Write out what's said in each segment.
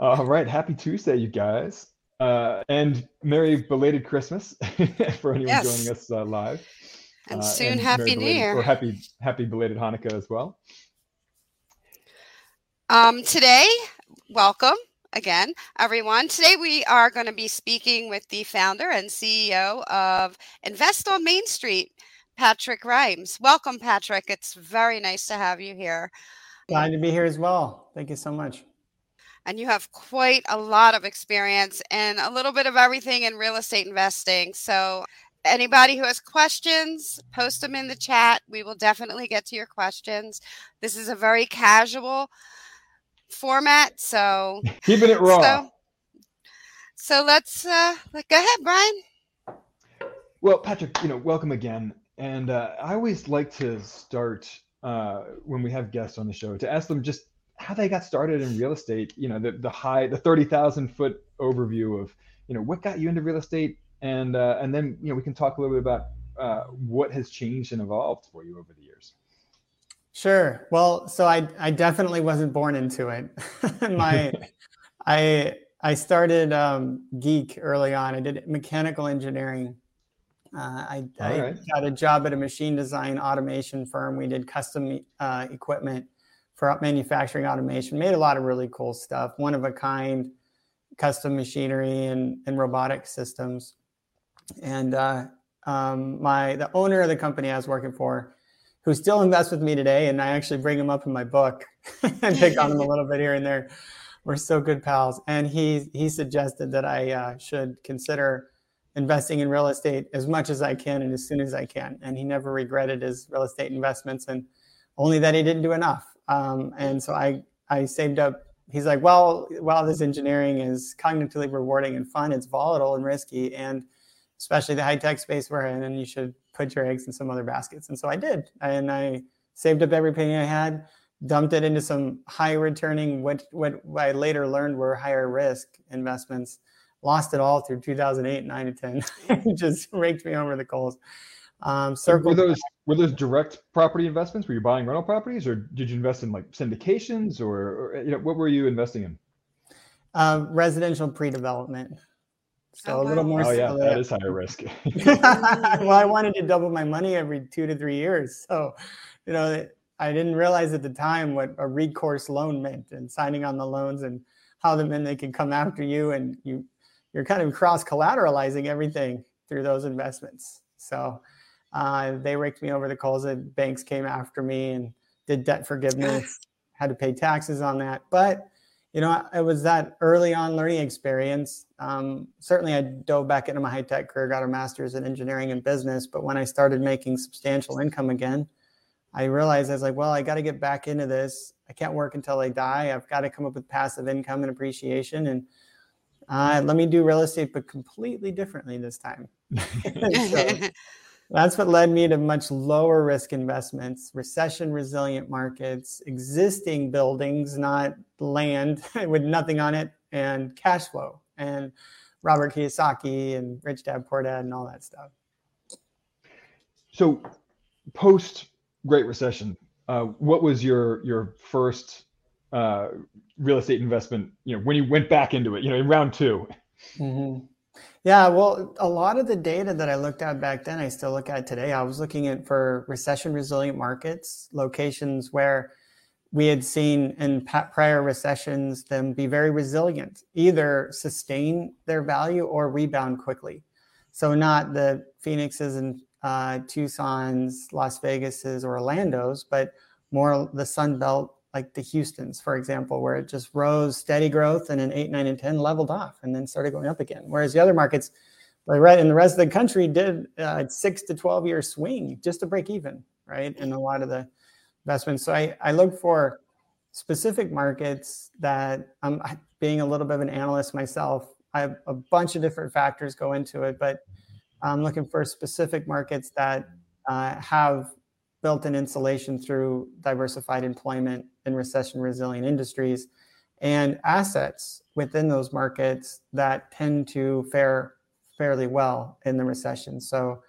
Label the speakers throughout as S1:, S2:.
S1: All right, happy Tuesday, you guys, uh, and merry belated Christmas for anyone yes. joining us uh, live.
S2: And uh, soon, and happy New Year,
S1: or happy happy belated Hanukkah as well.
S2: Um, today, welcome again, everyone. Today we are going to be speaking with the founder and CEO of Invest on Main Street, Patrick Grimes. Welcome, Patrick. It's very nice to have you here.
S3: Glad to be here as well. Thank you so much
S2: and you have quite a lot of experience and a little bit of everything in real estate investing. So, anybody who has questions, post them in the chat. We will definitely get to your questions. This is a very casual format, so
S1: keeping it raw.
S2: So, so let's uh, let go ahead, Brian.
S1: Well, Patrick, you know, welcome again. And uh, I always like to start uh, when we have guests on the show to ask them just how they got started in real estate. You know, the the high the thirty thousand foot overview of you know what got you into real estate, and uh, and then you know we can talk a little bit about uh, what has changed and evolved for you over the years.
S3: Sure. Well, so I I definitely wasn't born into it. My I I started um, geek early on. I did mechanical engineering. Uh, I, I right. got a job at a machine design automation firm. We did custom uh, equipment for manufacturing automation. Made a lot of really cool stuff, one of a kind, custom machinery and, and robotic systems. And uh, um, my the owner of the company I was working for, who still invests with me today, and I actually bring him up in my book and pick on him a little bit here and there. We're so good pals, and he he suggested that I uh, should consider investing in real estate as much as I can and as soon as I can. And he never regretted his real estate investments, and only that he didn't do enough. Um, and so I, I saved up. He's like, well, while this engineering is cognitively rewarding and fun, it's volatile and risky. And especially the high tech space we're in, and you should put your eggs in some other baskets. And so I did. And I saved up every penny I had, dumped it into some high returning, what, what I later learned were higher risk investments. Lost it all through 2008, 9, to 10. just raked me over the coals.
S1: Um, were those were those direct property investments? Were you buying rental properties, or did you invest in like syndications, or, or you know what were you investing in?
S3: Uh, residential pre-development. So oh, a little more.
S1: Oh yeah, that is higher risk.
S3: well, I wanted to double my money every two to three years, so you know I didn't realize at the time what a recourse loan meant and signing on the loans and how the men they can come after you and you you're kind of cross collateralizing everything through those investments. So uh, they raked me over the coals. The banks came after me and did debt forgiveness. had to pay taxes on that, but you know, it was that early on learning experience. Um, certainly, I dove back into my high tech career, got a master's in engineering and business. But when I started making substantial income again, I realized I was like, well, I got to get back into this. I can't work until I die. I've got to come up with passive income and appreciation. And uh, let me do real estate, but completely differently this time. so, that's what led me to much lower risk investments, recession resilient markets, existing buildings, not land with nothing on it, and cash flow, and Robert Kiyosaki and Rich Dad Poor Dad and all that stuff.
S1: So, post Great Recession, uh, what was your your first uh, real estate investment? You know, when you went back into it, you know, in round 2
S3: mm-hmm. Yeah, well, a lot of the data that I looked at back then, I still look at today. I was looking at for recession resilient markets, locations where we had seen in prior recessions them be very resilient, either sustain their value or rebound quickly. So, not the Phoenixes and uh, Tucson's, Las Vegas's, or Orlando's, but more the Sun Belt like the Houston's, for example, where it just rose steady growth and in eight, nine, and 10 leveled off and then started going up again. Whereas the other markets, like in the rest of the country, did a six to 12 year swing just to break even, right? And a lot of the investments. So I, I look for specific markets that I'm being a little bit of an analyst myself. I have a bunch of different factors go into it, but I'm looking for specific markets that uh, have built-in insulation through diversified employment and recession resilient industries and assets within those markets that tend to fare fairly well in the recession. So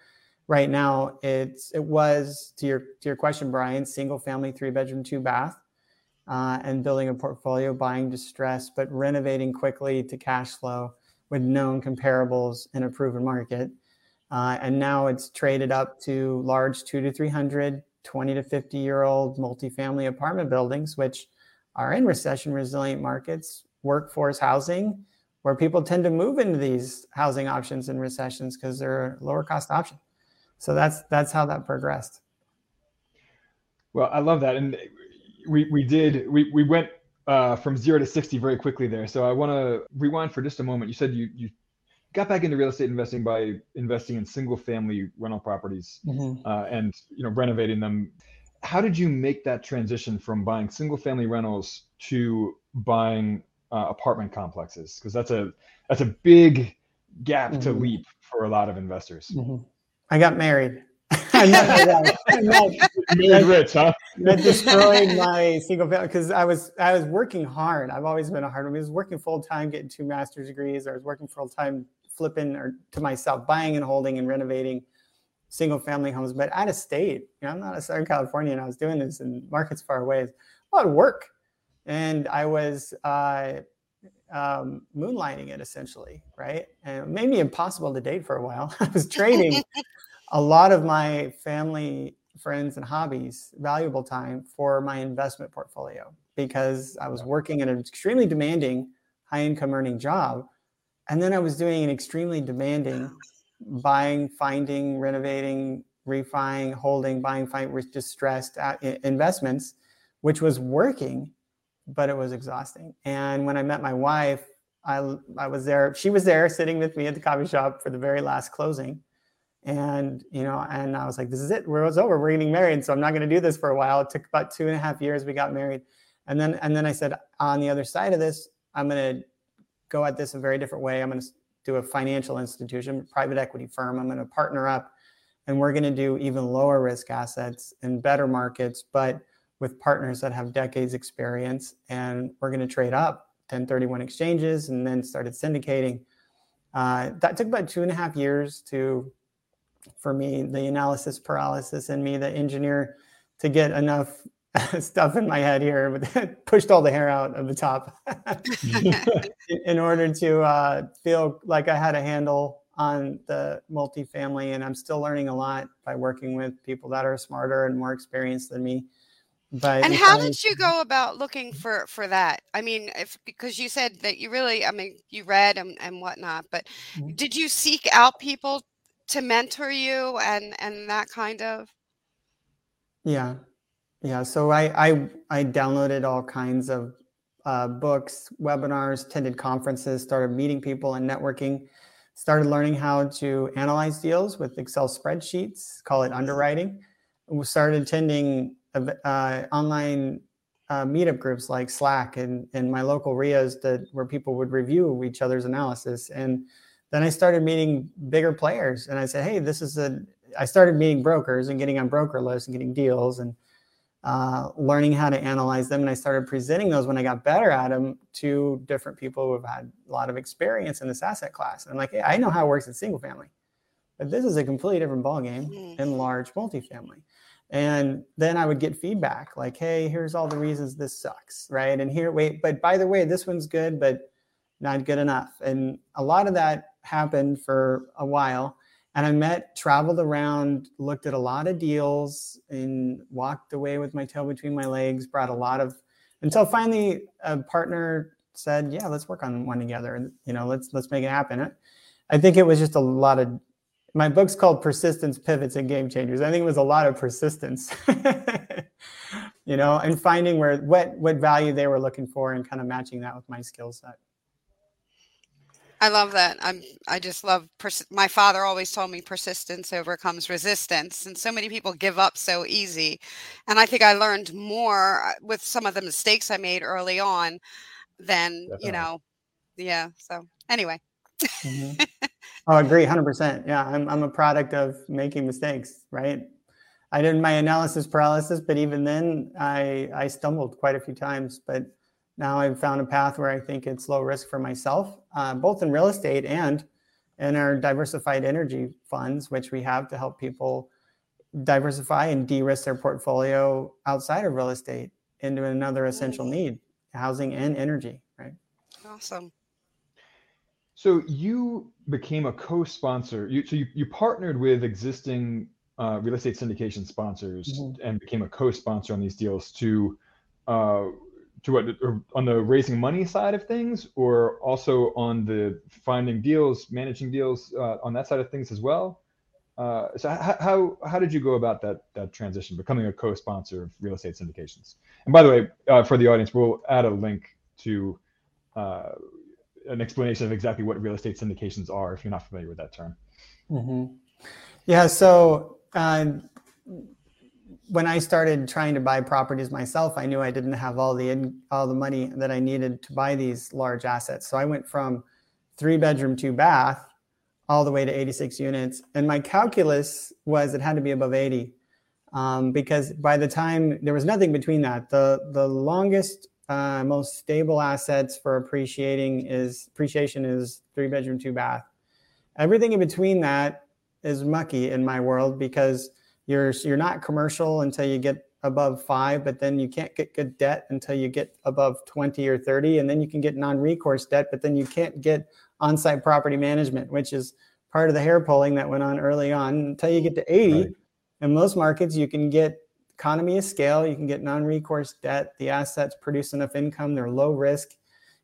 S3: right now it's it was to your to your question, Brian, single family, three bedroom, two bath, uh, and building a portfolio, buying distress, but renovating quickly to cash flow with known comparables in a proven market. Uh, and now it's traded up to large two to 300, 20 to 50 year old multifamily apartment buildings, which are in recession resilient markets, workforce housing, where people tend to move into these housing options in recessions because they're a lower cost option. So that's that's how that progressed.
S1: Well, I love that, and we we did we we went uh, from zero to sixty very quickly there. So I want to rewind for just a moment. You said you you got back into real estate investing by investing in single family rental properties mm-hmm. uh, and you know renovating them how did you make that transition from buying single family rentals to buying uh, apartment complexes because that's a that's a big gap mm-hmm. to leap for a lot of investors
S3: mm-hmm. i got married I'm not, I'm not,
S1: married rich, huh?
S3: that destroyed my single family because I was I was working hard. I've always been a hard. I was working full time, getting two master's degrees. I was working full time flipping or to myself, buying and holding and renovating single family homes, but out of state. You know, I'm not a Southern California, and I was doing this in markets far away. A lot of work, and I was uh, um, moonlighting it essentially, right? And it made me impossible to date for a while. I was trading a lot of my family, friends, and hobbies, valuable time for my investment portfolio because I was working in an extremely demanding, high income earning job and then I was doing an extremely demanding buying, finding, renovating, refining, holding, buying, finding, distressed uh, investments, which was working, but it was exhausting. And when I met my wife, I, I was there, she was there sitting with me at the coffee shop for the very last closing. And, you know, and I was like, this is it. We're over. We're getting married. So I'm not going to do this for a while. It took about two and a half years. We got married. And then, and then I said, on the other side of this, I'm going to go at this a very different way. I'm going to do a financial institution, private equity firm. I'm going to partner up and we're going to do even lower risk assets in better markets, but with partners that have decades experience. And we're going to trade up 1031 exchanges and then started syndicating. Uh, that took about two and a half years to, for me, the analysis paralysis in me, the engineer, to get enough stuff in my head here, but pushed all the hair out of the top in order to uh, feel like I had a handle on the multifamily. And I'm still learning a lot by working with people that are smarter and more experienced than me.
S2: But and how did you go about looking for for that? I mean, if because you said that you really, I mean, you read and, and whatnot, but mm-hmm. did you seek out people to mentor you and and that kind of?
S3: Yeah, yeah, so I I, I downloaded all kinds of uh, books, webinars, attended conferences, started meeting people and networking, started learning how to analyze deals with Excel spreadsheets, call it underwriting. We started attending uh, online uh, meetup groups like Slack and, and my local REIAs that where people would review each other's analysis. And then I started meeting bigger players and I said, hey, this is a, I started meeting brokers and getting on broker lists and getting deals and uh, learning how to analyze them. And I started presenting those when I got better at them to different people who have had a lot of experience in this asset class. And I'm like, hey, I know how it works in single family, but this is a completely different ballgame mm-hmm. in large multifamily. And then I would get feedback like, hey, here's all the reasons this sucks, right? And here, wait, but by the way, this one's good, but not good enough. And a lot of that happened for a while and I met, traveled around, looked at a lot of deals, and walked away with my tail between my legs. Brought a lot of until finally a partner said, "Yeah, let's work on one together, and you know, let's let's make it happen." I think it was just a lot of. My book's called Persistence, Pivots, and Game Changers. I think it was a lot of persistence, you know, and finding where what what value they were looking for and kind of matching that with my skill set.
S2: I love that. I'm. I just love. Pers- my father always told me persistence overcomes resistance, and so many people give up so easy. And I think I learned more uh, with some of the mistakes I made early on than Definitely. you know. Yeah. So anyway.
S3: mm-hmm. Oh, I agree, hundred percent. Yeah, I'm. I'm a product of making mistakes, right? I did my analysis paralysis, but even then, I I stumbled quite a few times, but now I've found a path where I think it's low risk for myself, uh, both in real estate and in our diversified energy funds, which we have to help people diversify and de-risk their portfolio outside of real estate into another essential need, housing and energy. Right.
S2: Awesome.
S1: So you became a co-sponsor. You so you, you partnered with existing uh, real estate syndication sponsors mm-hmm. and became a co-sponsor on these deals to uh, to what on the raising money side of things or also on the finding deals managing deals uh, on that side of things as well? Uh, so how, how how did you go about that that transition becoming a co-sponsor of real estate syndications? And by the way uh, for the audience we'll add a link to uh, an explanation of exactly what real estate syndications are if you're not familiar with that term.
S3: Mm-hmm. yeah so uh, when I started trying to buy properties myself, I knew I didn't have all the all the money that I needed to buy these large assets. So I went from three bedroom, two bath, all the way to 86 units. And my calculus was it had to be above 80, um, because by the time there was nothing between that, the the longest, uh, most stable assets for appreciating is appreciation is three bedroom, two bath. Everything in between that is mucky in my world because you're you're not commercial until you get above five, but then you can't get good debt until you get above 20 or 30, and then you can get non-recourse debt, but then you can't get on-site property management, which is part of the hair pulling that went on early on until you get to 80. Right. In most markets, you can get economy of scale, you can get non-recourse debt, the assets produce enough income, they're low risk.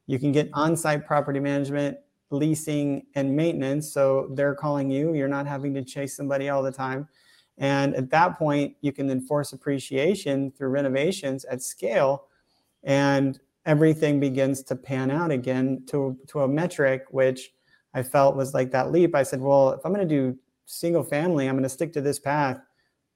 S3: You can get on-site property management, leasing, and maintenance. So they're calling you, you're not having to chase somebody all the time and at that point, you can then force appreciation through renovations at scale, and everything begins to pan out again to, to a metric which I felt was like that leap. I said, well, if I'm going to do single family, I'm going to stick to this path.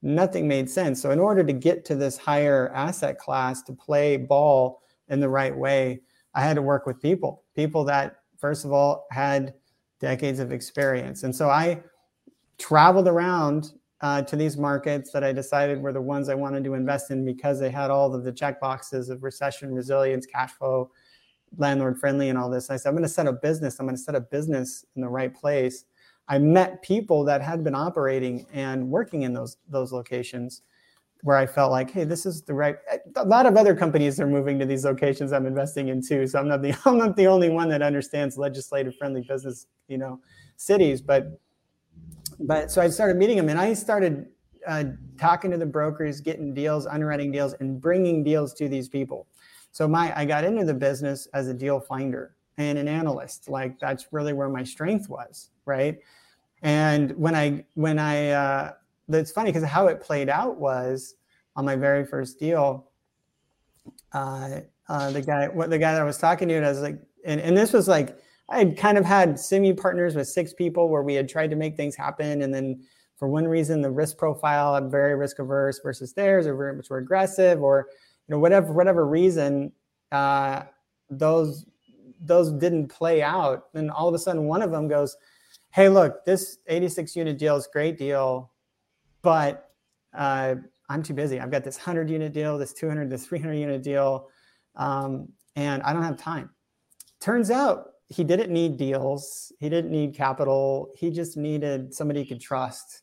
S3: Nothing made sense. So, in order to get to this higher asset class to play ball in the right way, I had to work with people, people that, first of all, had decades of experience. And so I traveled around uh, to these markets that I decided were the ones I wanted to invest in because they had all of the check boxes of recession resilience, cash flow, landlord friendly, and all this. I said, I'm going to set a business. I'm going to set a business in the right place. I met people that had been operating and working in those those locations where I felt like, hey, this is the right. A lot of other companies are moving to these locations I'm investing in too. So I'm not the I'm not the only one that understands legislative friendly business, you know, cities. But but so I started meeting them and I started uh, talking to the brokers, getting deals, underwriting deals, and bringing deals to these people. So my I got into the business as a deal finder and an analyst. Like that's really where my strength was, right? And when I when I uh, that's funny because how it played out was on my very first deal. Uh, uh, the guy, what the guy that I was talking to, and I was like, and, and this was like I had kind of had semi partners with six people where we had tried to make things happen. And then for one reason, the risk profile, I'm very risk averse versus theirs, or very much more aggressive, or you know, whatever, whatever reason, uh, those those didn't play out. And all of a sudden, one of them goes, "Hey, look, this 86 unit deal is great deal, but uh, I'm too busy. I've got this 100 unit deal, this 200, this 300 unit deal, um, and I don't have time." Turns out he didn't need deals. He didn't need capital. He just needed somebody he could trust.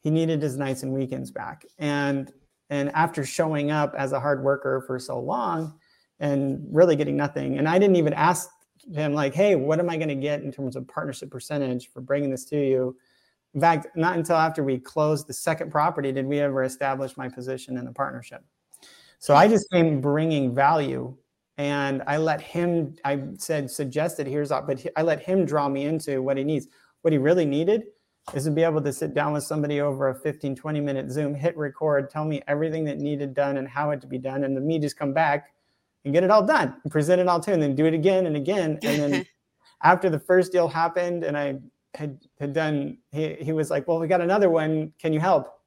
S3: He needed his nights and weekends back. And and after showing up as a hard worker for so long and really getting nothing, and I didn't even ask him like, "Hey, what am I going to get in terms of partnership percentage for bringing this to you?" In fact, not until after we closed the second property did we ever establish my position in the partnership. So I just came bringing value and I let him. I said suggested here's uh, but I let him draw me into what he needs. What he really needed is to be able to sit down with somebody over a 15 20 minute zoom hit record tell me everything that needed done and how it to be done and then me just come back and get it all done and present it all to him and then do it again and again and then after the first deal happened and I had, had done, he, he was like, well, we got another one. Can you help?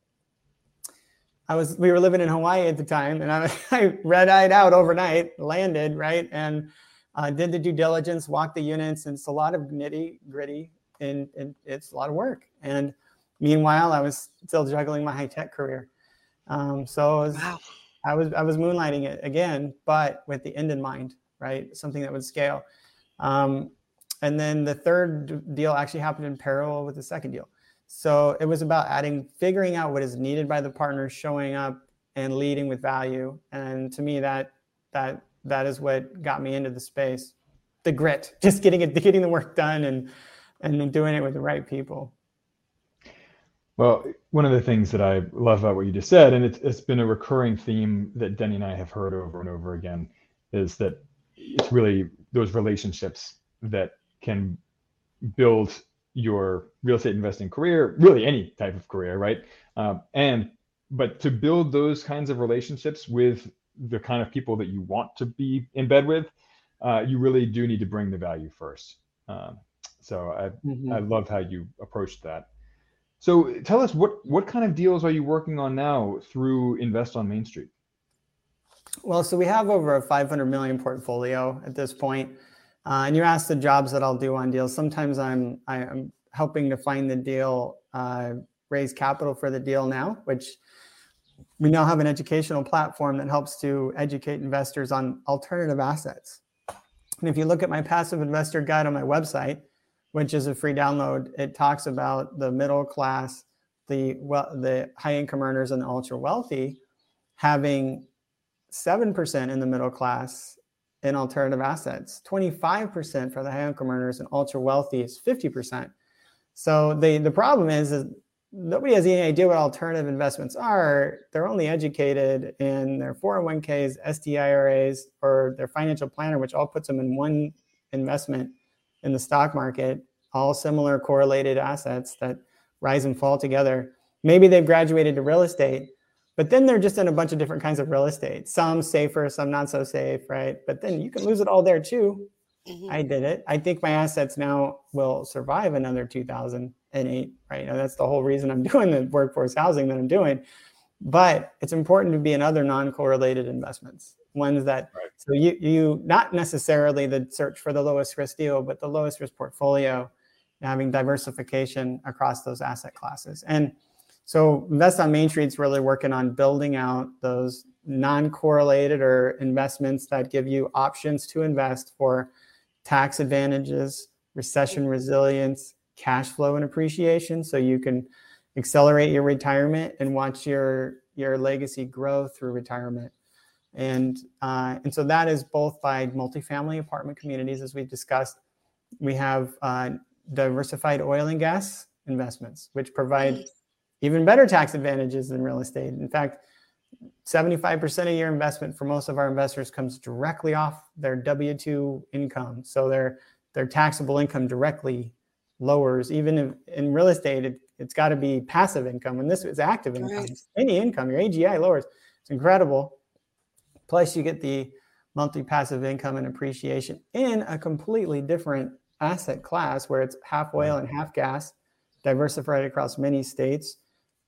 S3: I was, we were living in Hawaii at the time and I, I red eyed out overnight, landed, right. And uh, did the due diligence, walked the units. And it's a lot of nitty gritty and, and it's a lot of work. And meanwhile, I was still juggling my high tech career. Um, so I was, wow. I was, I was moonlighting it again, but with the end in mind, right? Something that would scale. Um, and then the third deal actually happened in parallel with the second deal. So it was about adding, figuring out what is needed by the partners, showing up and leading with value. And to me, that that that is what got me into the space. The grit, just getting it, getting the work done, and and doing it with the right people.
S1: Well, one of the things that I love about what you just said, and it's it's been a recurring theme that Denny and I have heard over and over again, is that it's really those relationships that can build your real estate investing career, really any type of career, right? Um, and but to build those kinds of relationships with the kind of people that you want to be in bed with, uh, you really do need to bring the value first. Um, so I mm-hmm. I love how you approached that. So tell us what what kind of deals are you working on now through Invest on Main Street?
S3: Well, so we have over a 500 million portfolio at this point. Uh, and you asked the jobs that I'll do on deals. Sometimes I'm I'm helping to find the deal, uh, raise capital for the deal now, which we now have an educational platform that helps to educate investors on alternative assets. And if you look at my passive investor guide on my website, which is a free download, it talks about the middle class, the well, the high income earners, and the ultra wealthy having seven percent in the middle class in alternative assets. 25% for the high income earners and ultra wealthy is 50%. So the, the problem is, is nobody has any idea what alternative investments are. They're only educated in their 401ks, SDIRAs, or their financial planner, which all puts them in one investment in the stock market, all similar correlated assets that rise and fall together. Maybe they've graduated to real estate, but then they're just in a bunch of different kinds of real estate, some safer, some not so safe, right? But then you can lose it all there too. Mm-hmm. I did it. I think my assets now will survive another 2008, right? Now, that's the whole reason I'm doing the workforce housing that I'm doing. But it's important to be in other non-correlated investments, ones that right. so you you not necessarily the search for the lowest risk deal, but the lowest risk portfolio, having diversification across those asset classes. And so Invest on Main Street's really working on building out those non-correlated or investments that give you options to invest for tax advantages, recession resilience, cash flow and appreciation so you can accelerate your retirement and watch your your legacy grow through retirement. And uh, and so that is both by multifamily apartment communities, as we've discussed. We have uh, diversified oil and gas investments, which provide even better tax advantages than real estate. In fact, 75% of your investment for most of our investors comes directly off their W2 income. So their their taxable income directly lowers. Even if in real estate, it, has got to be passive income. And this is active income. Right. Any income, your AGI lowers. It's incredible. Plus, you get the monthly passive income and appreciation in a completely different asset class where it's half oil and half gas, diversified across many states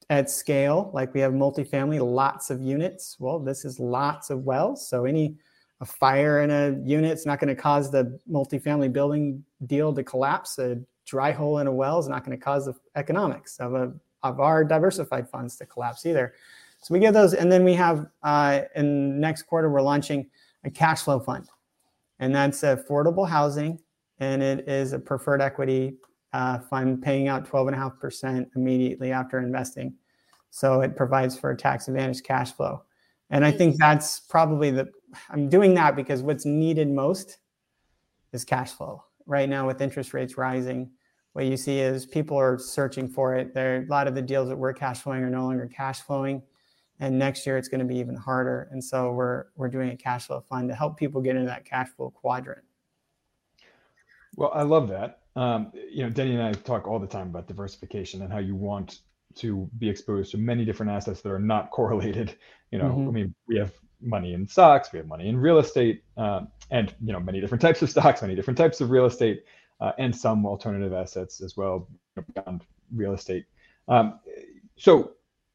S3: at scale, like we have multifamily, lots of units. Well, this is lots of wells. So any a fire in a unit is not going to cause the multifamily building deal to collapse. A dry hole in a well is not going to cause the economics of a of our diversified funds to collapse either. So we give those, and then we have uh, in next quarter we're launching a cash flow fund, and that's affordable housing, and it is a preferred equity uh, fund paying out 12.5% immediately after investing. So it provides for a tax advantage cash flow. And I think that's probably the, I'm doing that because what's needed most is cash flow. Right now, with interest rates rising, what you see is people are searching for it. There, a lot of the deals that were cash flowing are no longer cash flowing. And next year it's going to be even harder. And so we're, we're doing a cash flow fund to help people get into that cash flow quadrant.
S1: Well, I love that. Um, you know, Denny and I talk all the time about diversification and how you want to be exposed to many different assets that are not correlated. You know, mm-hmm. I mean, we have money in stocks, we have money in real estate, um, and you know, many different types of stocks, many different types of real estate. uh, and some alternative assets as well beyond real estate. Um, so,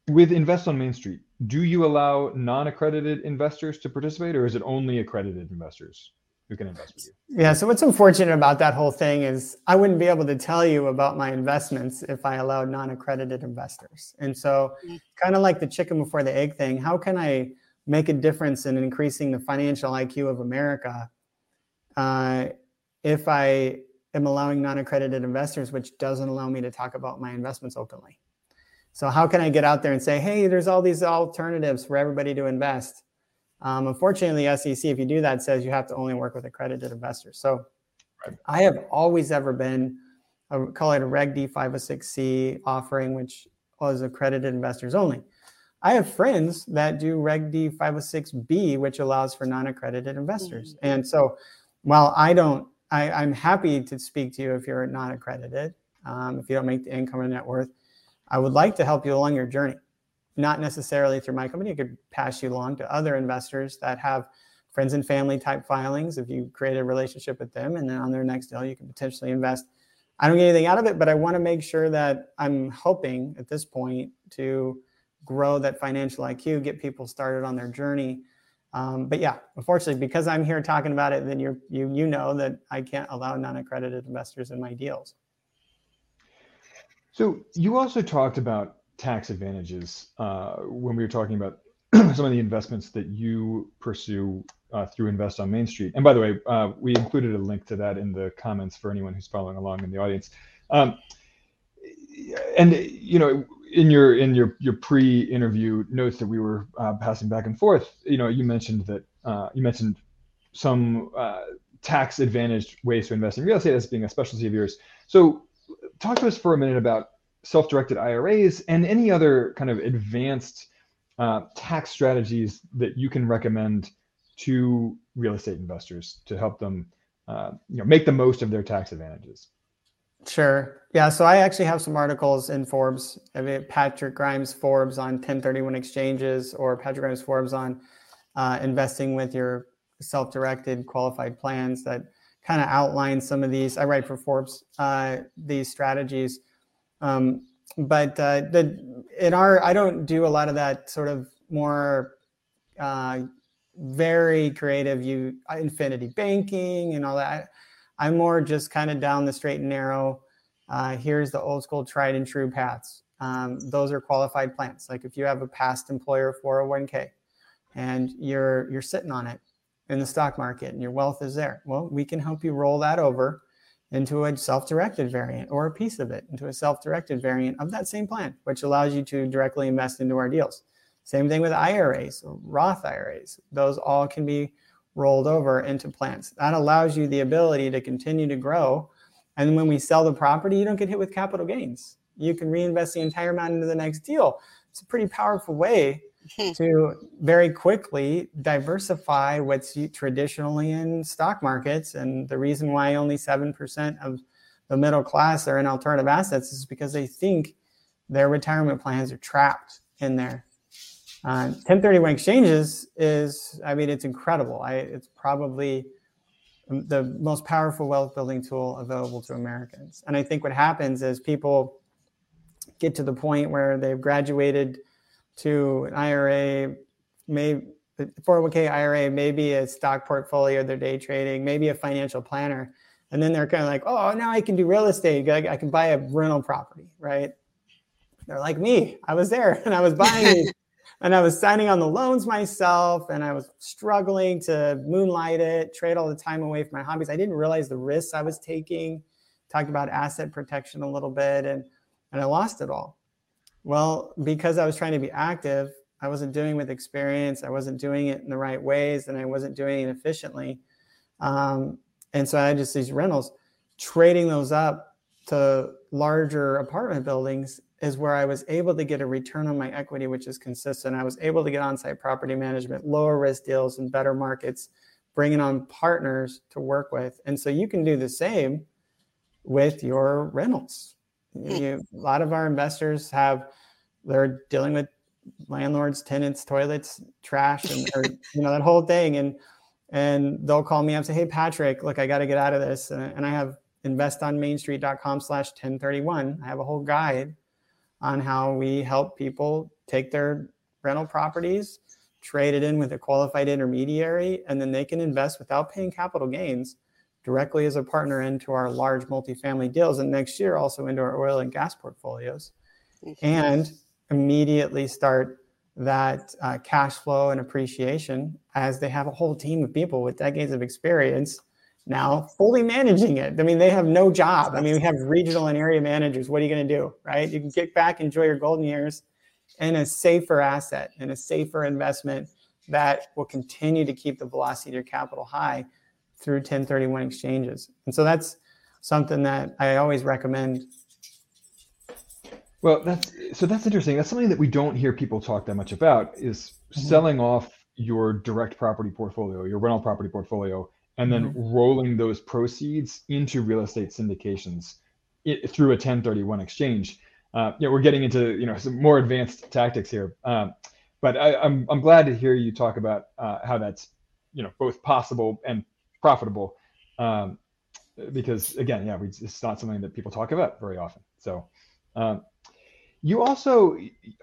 S1: with Invest on Main Street, do you allow non-accredited investors to participate, or is it only accredited investors who can invest with you?
S3: Yeah. So what's unfortunate about that whole thing is I wouldn't be able to tell you about my investments if I allowed non-accredited investors. And so, mm-hmm. kind of like the chicken before the egg thing, how can I make a difference in increasing the financial IQ of America uh, if I am allowing non-accredited investors, which doesn't allow me to talk about my investments openly? So how can I get out there and say, hey, there's all these alternatives for everybody to invest? Um, unfortunately, the SEC, if you do that, says you have to only work with accredited investors. So right. I have always ever been, I call it a Reg D 506C offering, which was accredited investors only. I have friends that do Reg D 506B, which allows for non-accredited investors. Mm-hmm. And so while I don't, I, am happy to speak to you if you're not accredited, um, if you don't make the income or net worth. I would like to help you along your journey, not necessarily through my company. I could pass you along to other investors that have friends and family type filings. If you create a relationship with them, and then on their next deal, you can potentially invest. I don't get anything out of it, but I want to make sure that I'm hoping at this point to grow that financial IQ, get people started on their journey. Um, but yeah, unfortunately, because I'm here talking about it, then you you you know that I can't allow non-accredited investors in my deals.
S1: So you also talked about tax advantages uh, when we were talking about some of the investments that you pursue uh, through Invest on Main Street. And by the way, uh, we included a link to that in the comments for anyone who's following along in the audience. Um, and you know, in your in your your pre-interview notes that we were uh, passing back and forth, you know, you mentioned that uh, you mentioned some uh, tax advantaged ways to invest in real estate as being a specialty of yours. So talk to us for a minute about self-directed IRAs and any other kind of advanced uh, tax strategies that you can recommend to real estate investors to help them, uh, you know, make the most of their tax advantages.
S3: Sure. Yeah. So I actually have some articles in Forbes. I mean, Patrick Grimes Forbes on 1031 exchanges, or Patrick Grimes Forbes on uh, investing with your self-directed qualified plans that kind of outline some of these. I write for Forbes, uh, these strategies. Um, but uh, the in our, I don't do a lot of that sort of more uh, very creative, you infinity banking and all that. I'm more just kind of down the straight and narrow. Uh, here's the old school tried and true paths. Um, those are qualified plans. Like if you have a past employer 401k and you're you're sitting on it, in the stock market and your wealth is there. Well, we can help you roll that over into a self-directed variant or a piece of it into a self-directed variant of that same plan, which allows you to directly invest into our deals. Same thing with IRAs, Roth IRAs. Those all can be rolled over into plans. That allows you the ability to continue to grow. And when we sell the property, you don't get hit with capital gains. You can reinvest the entire amount into the next deal. It's a pretty powerful way to very quickly diversify what's traditionally in stock markets. And the reason why only 7% of the middle class are in alternative assets is because they think their retirement plans are trapped in there. Uh, 1031 exchanges is, I mean, it's incredible. I, it's probably the most powerful wealth building tool available to Americans. And I think what happens is people get to the point where they've graduated to an IRA, maybe 401k IRA, maybe a stock portfolio, they're day trading, maybe a financial planner. And then they're kind of like, oh, now I can do real estate. I, can buy a rental property, right? They're like me. I was there and I was buying and I was signing on the loans myself and I was struggling to moonlight it, trade all the time away from my hobbies. I didn't realize the risks I was taking. Talked about asset protection a little bit and and I lost it all. Well, because I was trying to be active, I wasn't doing with experience. I wasn't doing it in the right ways, and I wasn't doing it efficiently. Um, and so I had just these rentals. Trading those up to larger apartment buildings is where I was able to get a return on my equity, which is consistent. I was able to get on-site property management, lower risk deals, and better markets, bringing on partners to work with. And so you can do the same with your rentals. Hmm. You, a lot of our investors have they're dealing with landlords, tenants, toilets, trash, and or, you know that whole thing. And and they'll call me up and say, "Hey, Patrick, look, I got to get out of this." And, and I have investonmainstreet.com slash 1031. I have a whole guide on how we help people take their rental properties, trade it in with a qualified intermediary, and then they can invest without paying capital gains directly as a partner into our large multifamily deals. And next year, also into our oil and gas portfolios. Mm-hmm. And immediately start that uh, cash flow and appreciation as they have a whole team of people with decades of experience now fully managing it. I mean, they have no job. I mean, we have regional and area managers. What are you going to do? Right? You can get back, enjoy your golden years and a safer asset and a safer investment that will continue to keep the velocity of your capital high through 1031 exchanges. And so that's something that I always recommend.
S1: Well, that's so that's interesting. That's something that we don't hear people talk that much about is mm-hmm. selling off your direct property portfolio, your rental property portfolio, and then mm-hmm. rolling those proceeds into real estate syndications it, through a 1031 exchange. Uh, know, we're getting into you know some more advanced tactics here, um, but I, am I'm, I'm glad to hear you talk about uh, how that's you know both possible and profitable, um, because again, yeah, we, it's not something that people talk about very often. So. Um, you also,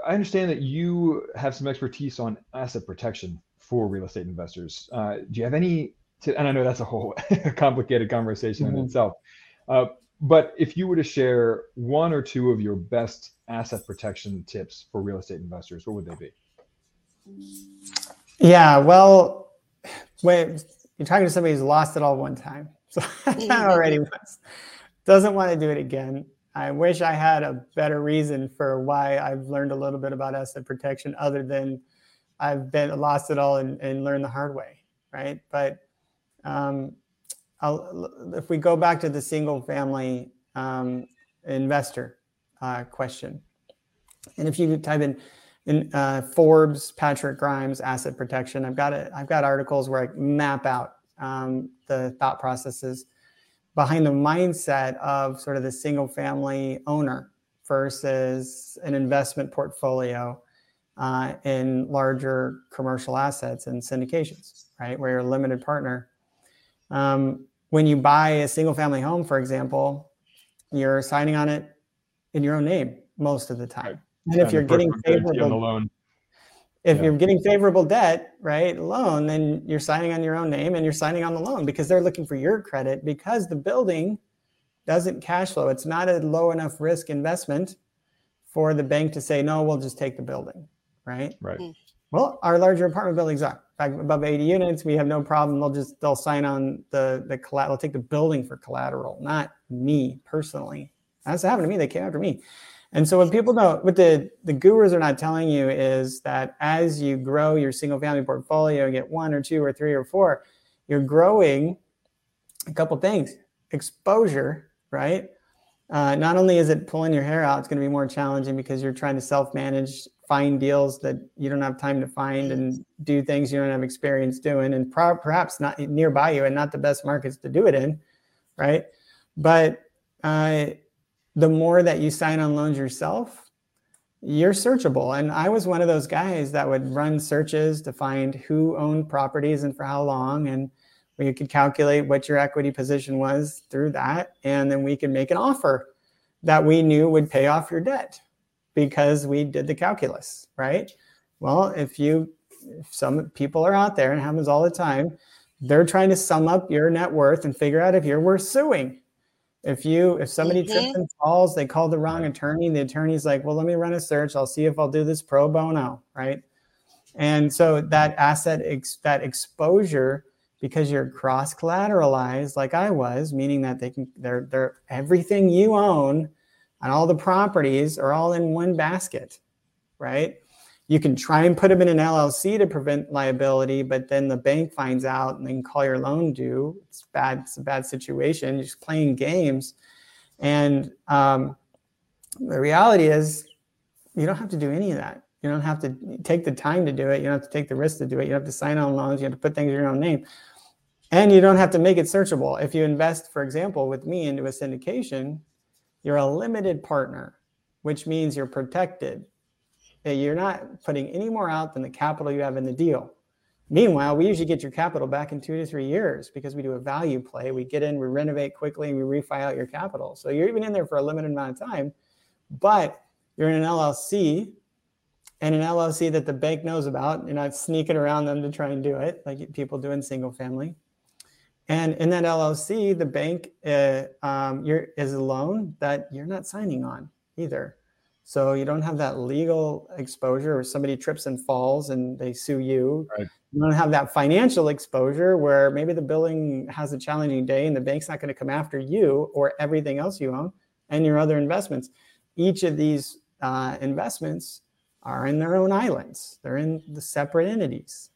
S1: I understand that you have some expertise on asset protection for real estate investors. Uh, do you have any to, and I know that's a whole complicated conversation mm-hmm. in itself. Uh, but if you were to share one or two of your best asset protection tips for real estate investors, what would they be?
S3: Yeah, well, wait, you're talking to somebody who's lost it all one time. So that already. Doesn't want to do it again. I wish I had a better reason for why I've learned a little bit about asset protection other than I've been lost it all and, and learned the hard way, right? But um, if we go back to the single family um, investor uh, question, and if you type in, in uh, Forbes Patrick Grimes asset protection, I've got it. I've got articles where I map out um, the thought processes behind the mindset of sort of the single family owner versus an investment portfolio uh, in larger commercial assets and syndications, right? Where you're a limited partner um, when you buy a single family home, for example, you're signing on it in your own name most of the time. And if you're getting favorable loan, if yeah. you're getting favorable debt, right, loan, then you're signing on your own name and you're signing on the loan because they're looking for your credit because the building doesn't cash flow. It's not a low enough risk investment for the bank to say, no, we'll just take the building, right?
S1: Right. Hmm.
S3: Well, our larger apartment buildings are above 80 units, we have no problem. They'll just they'll sign on the the collateral, take the building for collateral, not me personally. That's happened to me. They came after me. And so what people know, what the, the gurus are not telling you is that as you grow your single family portfolio, you get one or two or three or four, you're growing a couple things. Exposure, right? Uh, not only is it pulling your hair out, it's going to be more challenging because you're trying to self-manage find deals that you don't have time to find and do things you don't have experience doing and pro- perhaps not nearby you and not the best markets to do it in right but uh, the more that you sign on loans yourself you're searchable and i was one of those guys that would run searches to find who owned properties and for how long and we could calculate what your equity position was through that and then we could make an offer that we knew would pay off your debt because we did the calculus, right? Well, if you, if some people are out there and happens all the time, they're trying to sum up your net worth and figure out if you're worth suing. If you, if somebody mm-hmm. trips and falls, they call the wrong attorney. The attorney's like, well, let me run a search. I'll see if I'll do this pro bono, right? And so that asset, ex- that exposure, because you're cross collateralized, like I was, meaning that they can, they're, they're everything you own and all the properties are all in one basket, right? You can try and put them in an LLC to prevent liability, but then the bank finds out and then call your loan due. It's bad. It's a bad situation. You're just playing games, and um, the reality is, you don't have to do any of that. You don't have to take the time to do it. You don't have to take the risk to do it. You don't have to sign on loans. You have to put things in your own name. And you don't have to make it searchable. If you invest, for example, with me into a syndication, you're a limited partner, which means you're protected. You're not putting any more out than the capital you have in the deal. Meanwhile, we usually get your capital back in two to three years because we do a value play. We get in, we renovate quickly, and we refi out your capital. So you're even in there for a limited amount of time, but you're in an LLC and an LLC that the bank knows about. You're not sneaking around them to try and do it like people do in single family. And in that LLC, the bank uh, um, is a loan that you're not signing on either. So you don't have that legal exposure where somebody trips and falls and they sue you. Right. You don't have that financial exposure where maybe the billing has a challenging day and the bank's not going to come after you or everything else you own and your other investments. Each of these uh, investments are in their own islands. They're in the separate entities.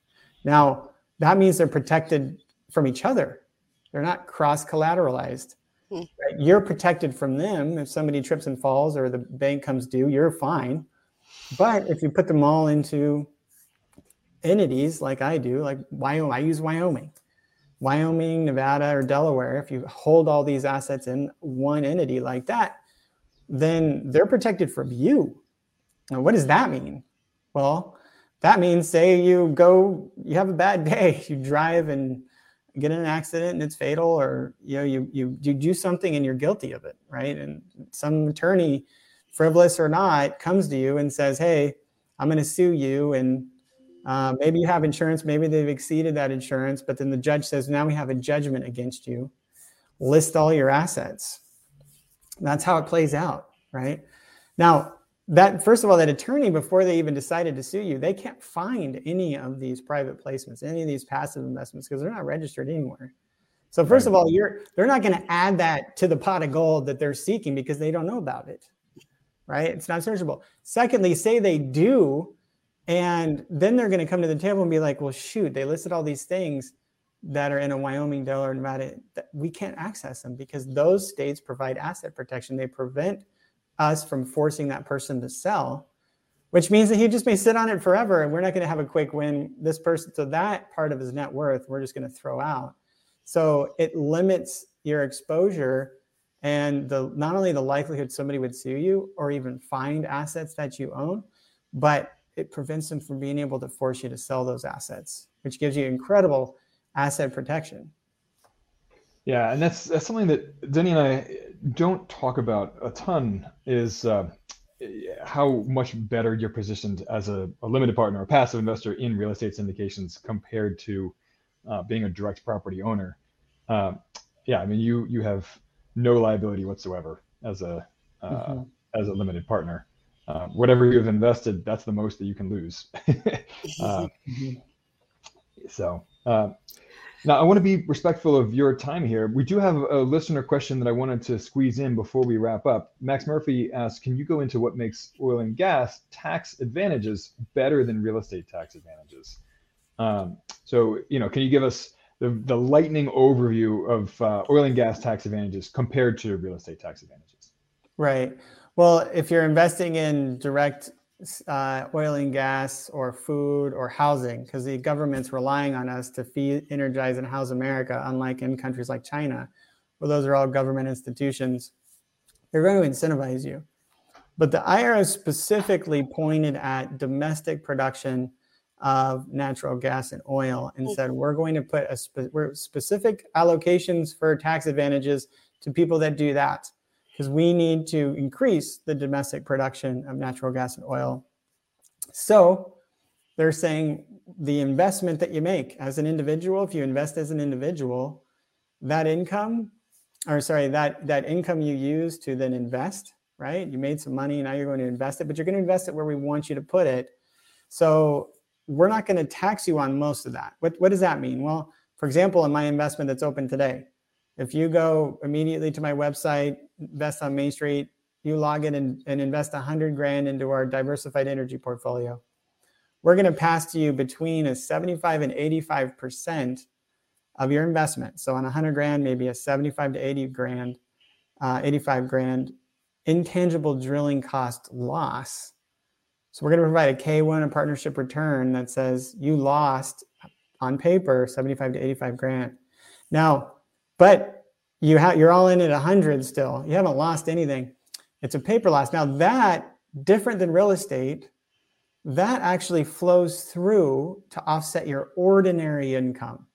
S3: Now, that means they're protected from each other. They're not cross collateralized. Hmm. Right? You're protected from them. If somebody trips and falls or the bank comes due, you're fine. But if you put them all into entities like I do, like Wyoming, I use Wyoming, Wyoming, Nevada, or Delaware, if you hold all these assets in one entity like that, then they're protected from you. Now, what does that mean? Well, that means say you go, you have a bad day, you drive and get in an accident and it's fatal, or you know, you you you do something and you're guilty of it, right? And some attorney, frivolous or not, comes to you and says, "Hey, I'm going to sue you," and uh, maybe you have insurance, maybe they've exceeded that insurance, but then the judge says, "Now we have a judgment against you. List all your assets." That's how it plays out, right? Now, that first of all, that attorney before they even decided to sue you, they can't find any of these private placements, any of these passive investments because they're not registered anywhere. So first right. of all, you're they're not going to add that to the pot of gold that they're seeking because they don't know about it. Right? It's not searchable. Secondly, say they do, and then they're going to come to the table and be like, well, shoot, they listed all these things that are in a Wyoming, Delaware, Nevada. That we can't access them because those states provide asset protection. They prevent us from forcing that person to sell, which means that he just may sit on it forever and we're not going to have a quick win. This person, so that part of his net worth, we're just going to throw out. So it limits your exposure and the not only the likelihood somebody would sue you or even find assets that you own, but it prevents them from being able to force you to sell those assets, which gives you incredible asset protection.
S1: Yeah, and that's that's something that Deni and I don't talk about a ton is uh, how much better you're positioned as a, a, limited partner, a passive investor in real estate syndications compared to uh, being a direct property owner. Uh, yeah, I mean you you have no liability whatsoever as a uh, mm-hmm. as a limited partner. Uh, whatever you've invested, that's the most that you can lose. Uh, mm-hmm. so now, I want to be respectful of your time here. We do have a listener question that I wanted to squeeze in before we wrap up. Max Murphy asks Can you go into what makes oil and gas tax advantages better than real estate tax advantages? Um, so, you know, can you give us the, the lightning overview of uh, oil and gas tax advantages compared to real estate tax advantages?
S3: Right. Well, if you're investing in direct uh, oil and gas or food or housing because the government's relying on us to feed, energize, and house America, unlike in countries like China, where those are all government institutions. They're going to incentivize you. But the IRS specifically pointed at domestic production of natural gas and oil and said we're going to put a spe- specific allocations for tax advantages to people that do that because we need to increase the domestic production of natural gas and oil. So they're saying the investment that you make as an individual, if you invest as an individual, that income, or sorry, that that income you use to then invest, right? You made some money, now you're going to invest it, but you're going to invest it where we want you to put it. So we're not going to tax you on most of that. What, what does that mean? Well, for example, in my investment that's open today, if you go immediately to my website, invest on Main Street, you log in and, and invest 100 grand into our diversified energy portfolio. We're going to pass to you between a 75 and 85% of your investment. So on 100 grand, maybe a 75 to 80 grand, uh, 85 grand intangible drilling cost loss. So we're going to provide a K1, a partnership return that says you lost on paper 75 to 85 grand. Now, but you have you're all in at 100 still. You haven't lost anything. It's a paper loss. Now that different than real estate, that actually flows through to offset your ordinary income.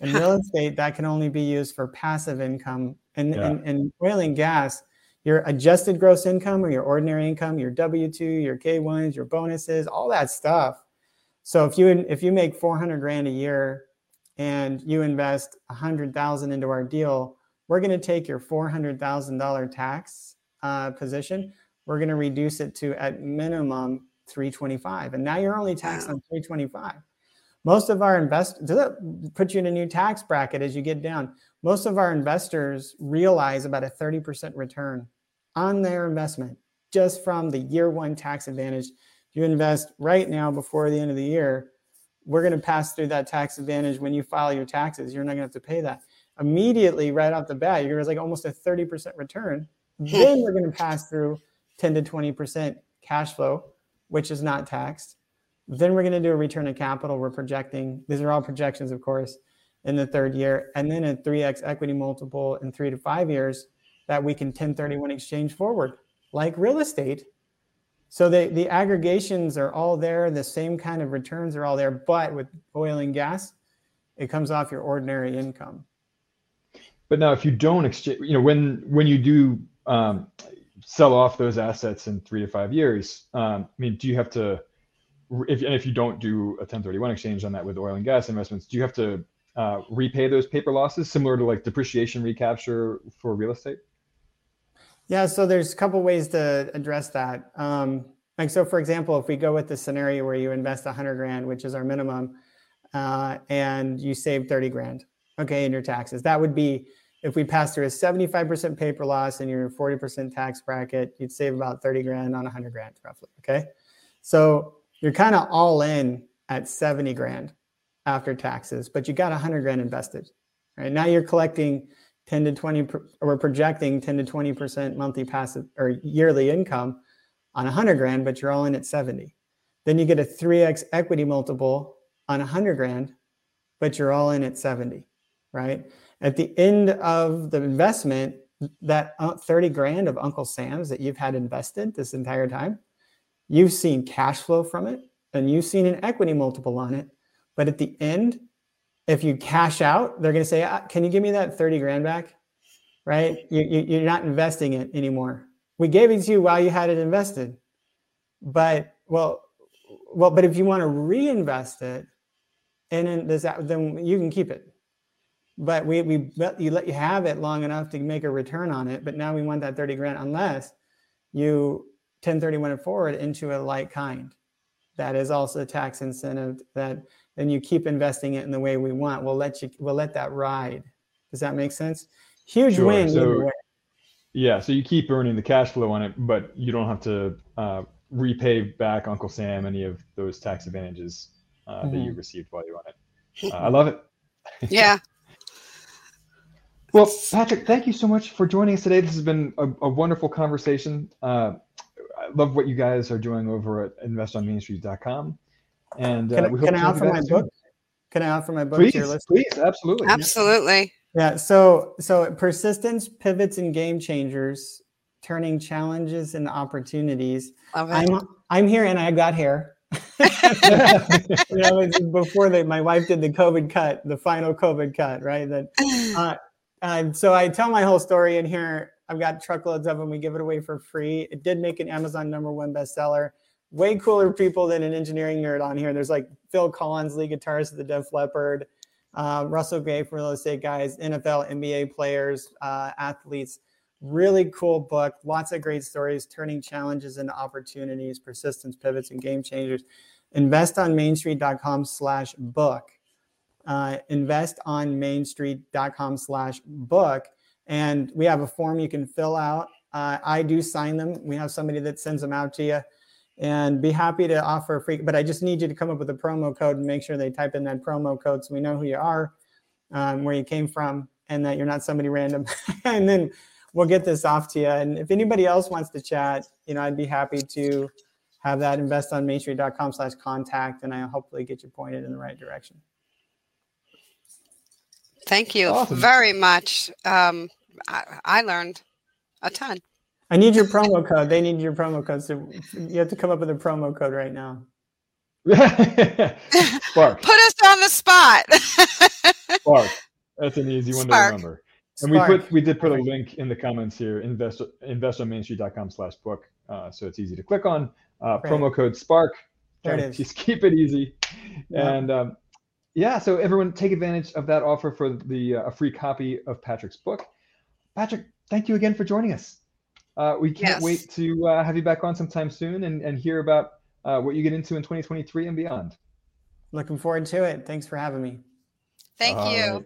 S3: In real estate, that can only be used for passive income. And
S1: Yeah.
S3: in, in oil and gas, your adjusted gross income or your ordinary income, your W two, your K ones, your bonuses, all that stuff. So if you if you make four hundred grand a year, and you invest a hundred thousand into our deal, we're going to take your four hundred thousand dollar tax uh, position. We're going to reduce it to at minimum three twenty five, and now you're only taxed
S2: Wow.
S3: on three twenty five. Most of our investors does that put you in a new tax bracket as you get down. Most of our investors realize about a 30% return on their investment just from the year one tax advantage. If you invest right now before the end of the year, we're going to pass through that tax advantage when you file your taxes. You're not going to have to pay that immediately right off the bat. You're to like almost a 30% return. then we're going to pass through 10 to 20% cash flow, which is not taxed. Then we're going to do a return of capital. We're projecting, these are all projections, of course, in the third year, and then a 3x equity multiple in three to five years that we can 1031 exchange forward, like real estate. So the, the aggregations are all there, the same kind of returns are all there, but with oil and gas, it comes off your ordinary income.
S1: But now, if you don't exchange, you know, when when you do um, sell off those assets in three to five years, um, I mean, do you have to, if and if you don't do a 1031 exchange on that with oil and gas investments, do you have to uh, repay those paper losses, similar to like depreciation recapture for real estate?
S3: Yeah, so there's a couple ways to address that. Um, like so, for example, if we go with the scenario where you invest 100 grand, which is our minimum, uh, and you save 30 grand, okay, in your taxes, that would be if we pass through a 75% paper loss and you're 40% tax bracket, you'd save about 30 grand on 100 grand roughly. Okay, so you're kind of all in at 70 grand after taxes, but you got 100 grand invested. Right now, you're collecting 10 to 20 or we're projecting 10 to 20 percent monthly passive or yearly income on 100 grand but you're all in at 70 then you get a 3x equity multiple on 100 grand but you're all in at 70 right at the end of the investment that uh, 30 grand of uncle sam's that you've had invested this entire time you've seen cash flow from it and you've seen an equity multiple on it but at the end if you cash out, they're going to say, ah, "Can you give me that thirty grand back?" Right? You, you, you're not investing it anymore. We gave it to you while you had it invested, but well, well, but if you want to reinvest it, and then that, then you can keep it. But we we let you let you have it long enough to make a return on it. But now we want that thirty grand, unless you 1031 it forward into a like kind. That is also a tax incentive that then you keep investing it in the way we want. We'll let you we'll let that ride. Does that make sense? Huge
S1: Sure.
S3: win.
S1: So- Yeah, so you keep earning the cash flow on it, but you don't have to uh, repay back Uncle Sam any of those tax advantages uh, that you received while you're on it. Uh, I love it.
S2: Yeah.
S1: Well, Patrick, thank you so much for joining us today. This has been a, a wonderful conversation. Uh, I love what you guys are doing over at investonmainstreet.com. And uh,
S3: Can, I-
S1: we hope
S3: can I offer my
S1: back soon.
S3: book? Can I offer my book
S1: Please,
S3: to your listeners?
S1: please, absolutely.
S2: Absolutely.
S3: Yeah. So so persistence, pivots, and game changers, turning challenges into opportunities. I'm I'm here and I got hair. you know, before they, my wife did the COVID cut, the final COVID cut, right? That uh, uh, so I tell my whole story in here. I've got truckloads of them. We give it away for free. It did make an Amazon number one bestseller. Way cooler people than an engineering nerd on here. There's like Phil Collen, lead guitarist of the Def Leppard, uh, Russell Gray for real estate guys, NFL, NBA players, uh, athletes. Really cool book. Lots of great stories, turning challenges into opportunities, persistence, pivots, and game changers. Investonmainstreet.com slash book uh, investonmainstreet.com slash book. And we have a form you can fill out. Uh, I do sign them. We have somebody that sends them out to you and be happy to offer a free, but I just need you to come up with a promo code and make sure they type in that promo code so we know who you are, um, where you came from, and that you're not somebody random. and then we'll get this off to you. And if anybody else wants to chat, you know, I'd be happy to have that investonmainstreet.com slash contact and I'll hopefully get you pointed in the right direction.
S2: Thank you
S1: Awesome.
S2: very much. Um, I, I learned a ton.
S3: I need your promo code. They need your promo code. So you have to come up with a promo code right now.
S1: Spark.
S2: Put us on the spot.
S1: Spark. That's an easy one
S2: Spark.
S1: to remember. And we put we did put a link in the comments here, invest investonmainstreet.com slash book. Uh, so it's easy to click on. Uh,
S3: Right.
S1: promo code Spark.
S3: There it
S1: Try to
S3: is.
S1: Just keep it easy.
S3: Yeah.
S1: And um, yeah, so everyone take advantage of that offer for the uh, a free copy of Patrick's book. Patrick, thank you again for joining us. Uh, we can't
S2: Yes.
S1: wait to uh, have you back on sometime soon and, and hear about uh, what you get into in 2023 and beyond.
S3: Looking forward to it. Thanks for having me.
S2: Thank
S1: All
S2: you.
S1: right.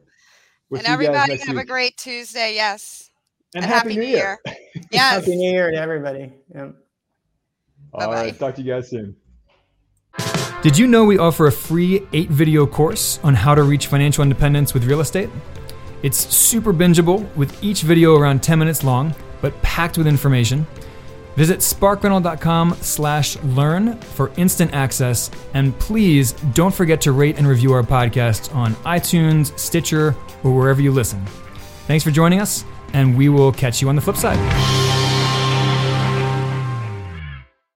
S1: We'll
S2: and
S1: you
S2: everybody
S1: next
S2: have a great Tuesday. Yes.
S1: and,
S2: and
S1: happy, New Year.
S2: Yes.
S3: Happy New Year to everybody. Yep.
S1: All
S2: Bye-bye.
S1: right, talk to you guys soon.
S4: Did you know we offer a free eight video course on how to reach financial independence with real estate? It's super bingeable with each video around 10 minutes long, but packed with information. Visit sparkrental.com slash learn for instant access. And please don't forget to rate and review our podcast on iTunes, Stitcher, or wherever you listen. Thanks for joining us, and we will catch you on the flip side.